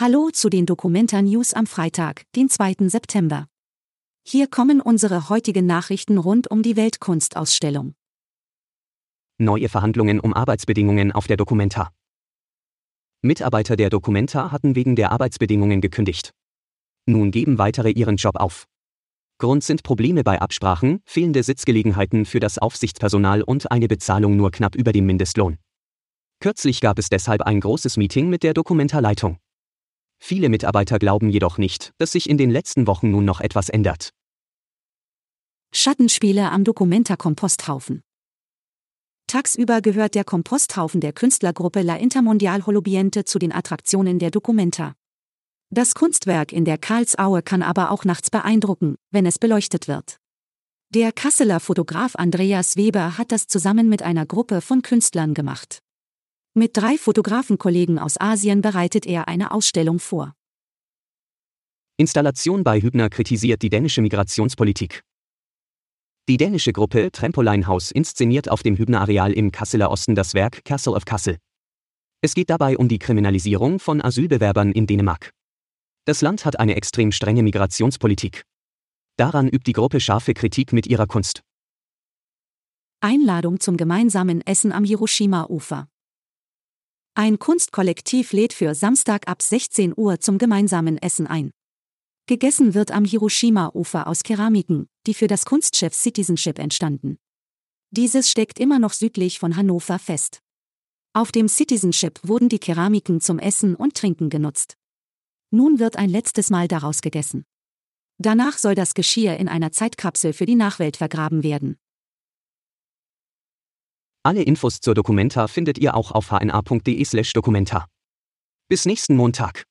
Hallo zu den Dokumenta News am Freitag, den 2. September. Hier kommen unsere heutigen Nachrichten rund um die Weltkunstausstellung. Neue Verhandlungen um Arbeitsbedingungen auf der Documenta. Mitarbeiter der Documenta hatten wegen der Arbeitsbedingungen gekündigt. Nun geben weitere ihren Job auf. Grund sind Probleme bei Absprachen, fehlende Sitzgelegenheiten für das Aufsichtspersonal und eine Bezahlung nur knapp über dem Mindestlohn. Kürzlich gab es deshalb ein großes Meeting mit der Documenta-Leitung. Viele Mitarbeiter glauben jedoch nicht, dass sich in den letzten Wochen nun noch etwas ändert. Schattenspiele am Documenta Komposthaufen. Tagsüber gehört der Komposthaufen der Künstlergruppe La Intermondial Holobiente zu den Attraktionen der Documenta. Das Kunstwerk in der Karlsaue kann aber auch nachts beeindrucken, wenn es beleuchtet wird. Der Kasseler Fotograf Andreas Weber hat das zusammen mit einer Gruppe von Künstlern gemacht. Mit drei Fotografenkollegen aus Asien bereitet er eine Ausstellung vor. Installation bei Hübner kritisiert die dänische Migrationspolitik. Die dänische Gruppe Trampoline House inszeniert auf dem Hübner-Areal im Kasseler Osten das Werk Castle of Kassel. Es geht dabei um die Kriminalisierung von Asylbewerbern in Dänemark. Das Land hat eine extrem strenge Migrationspolitik. Daran übt die Gruppe scharfe Kritik mit ihrer Kunst. Einladung zum gemeinsamen Essen am Hiroshima-Ufer. Ein Kunstkollektiv lädt für Samstag ab 16 Uhr zum gemeinsamen Essen ein. Gegessen wird am Hiroshima-Ufer aus Keramiken, die für das Kunstschiff Citizenship entstanden. Dieses steckt immer noch südlich von Hannover fest. Auf dem Citizenship wurden die Keramiken zum Essen und Trinken genutzt. Nun wird ein letztes Mal daraus gegessen. Danach soll das Geschirr in einer Zeitkapsel für die Nachwelt vergraben werden. Alle Infos zur Documenta findet ihr auch auf hna.de/documenta. Bis nächsten Montag.